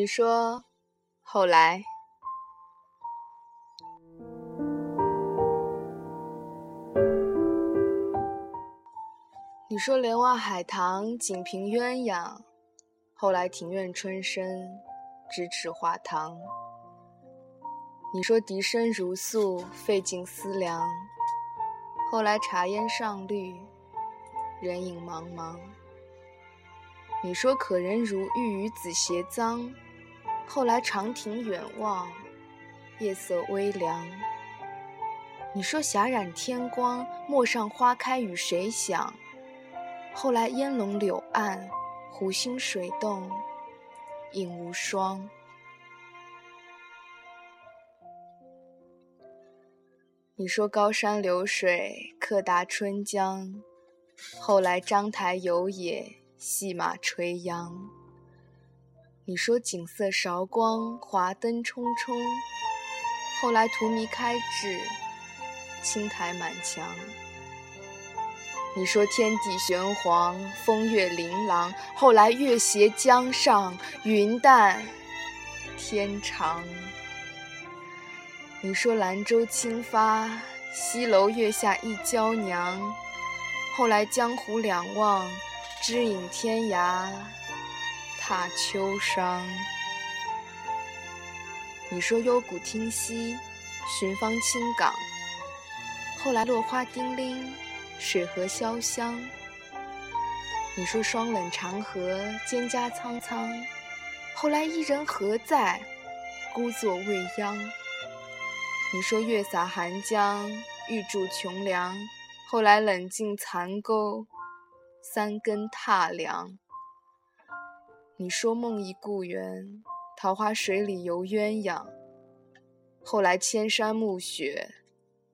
你说，后来，你说莲花海棠锦屏鸳鸯，后来庭院春深，咫尺花堂。你说笛声如诉，费尽思量，后来茶烟尚绿，人影茫茫。你说可人如玉与子偕臧，后来长亭远望，夜色微凉。你说霞染天光，陌上花开与谁响？后来烟笼柳岸，湖心水动，影无双。你说高山流水客达春江，后来章台游野。戏马垂杨。你说锦瑟韶光，华灯冲冲。后来荼蘼开至，青苔满墙。你说天地玄黄，风月琳琅。后来月斜江上，云淡天长。你说兰舟轻发，西楼月下一娇娘。后来江湖两望。知影天涯，踏秋殇。你说幽谷听溪，寻芳青港。后来落花叮铃，水河潇湘。你说霜冷长河，蒹葭苍苍。后来伊人何在？孤坐未央。你说月洒寒江，玉柱琼梁。后来冷静残钩。三更踏凉。你说梦忆故园，桃花水里游鸳鸯。后来千山暮雪，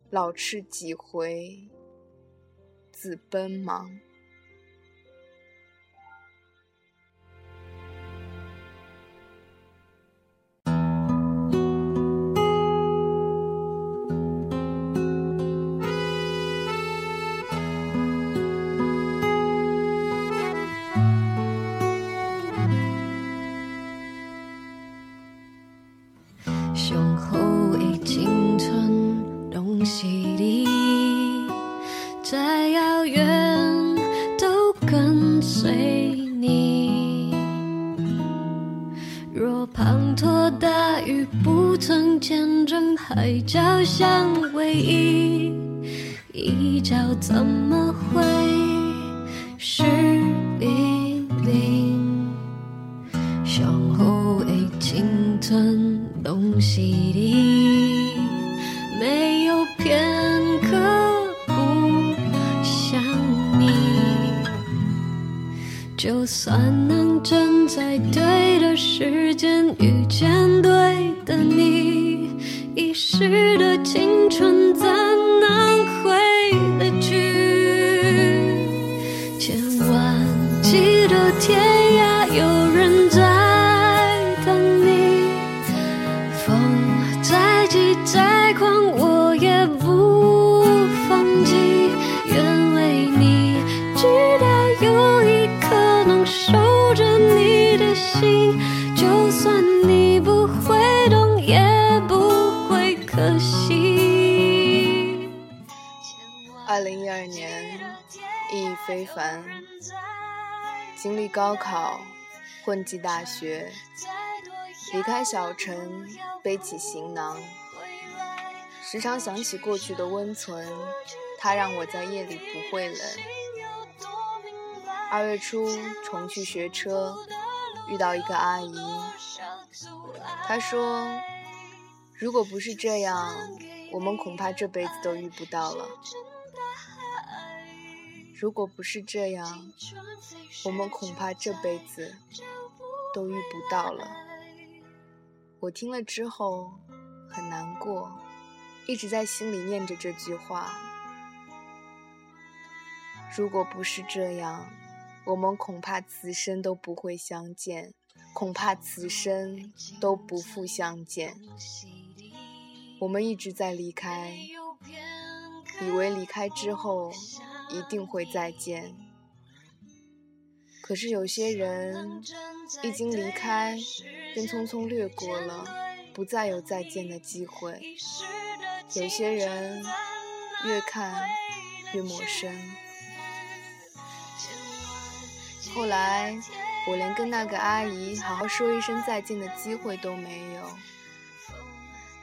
老翅几回自奔忙。愿都跟随你。若滂沱大雨不曾见证海角相偎依，一角怎么会湿淋淋？向后为青春东西。算能站在对的时间遇见对心，就算你不会懂也。可惜。二零一二年，意义非凡，经历高考，混迹大学，离开小城，背起行囊，时常想起过去的温存，它让我在夜里不会冷。二月初重去学车，遇到一个阿姨，她说。如果不是这样，我们恐怕这辈子都遇不到了。如果不是这样，我们恐怕这辈子都遇不到了。我听了之后很难过，一直在心里念着这句话。如果不是这样，我们恐怕此生都不会相见，恐怕此生都不复相见。我们一直在离开，以为离开之后一定会再见。可是有些人已经离开，便匆匆掠过了，不再有再见的机会。有些人越看越陌生。后来，我连跟那个阿姨好好说一声再见的机会都没有。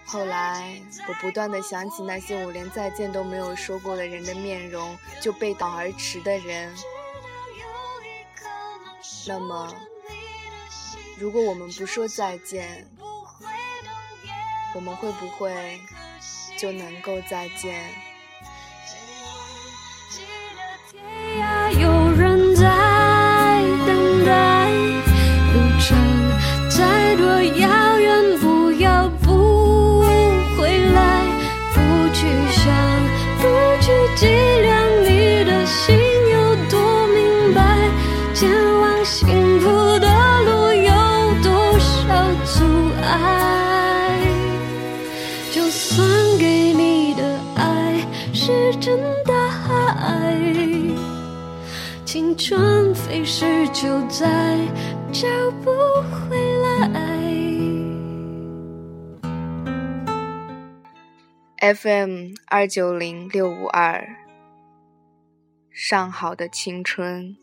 后来，我不断的想起那些我连再见都没有说过的人的面容，就背道而驰的人。那么，如果我们不说再见，我们会不会就能够再见？有人是真的爱。青春飞逝，就再找不回来。FM 二九零六五二，上好的青春。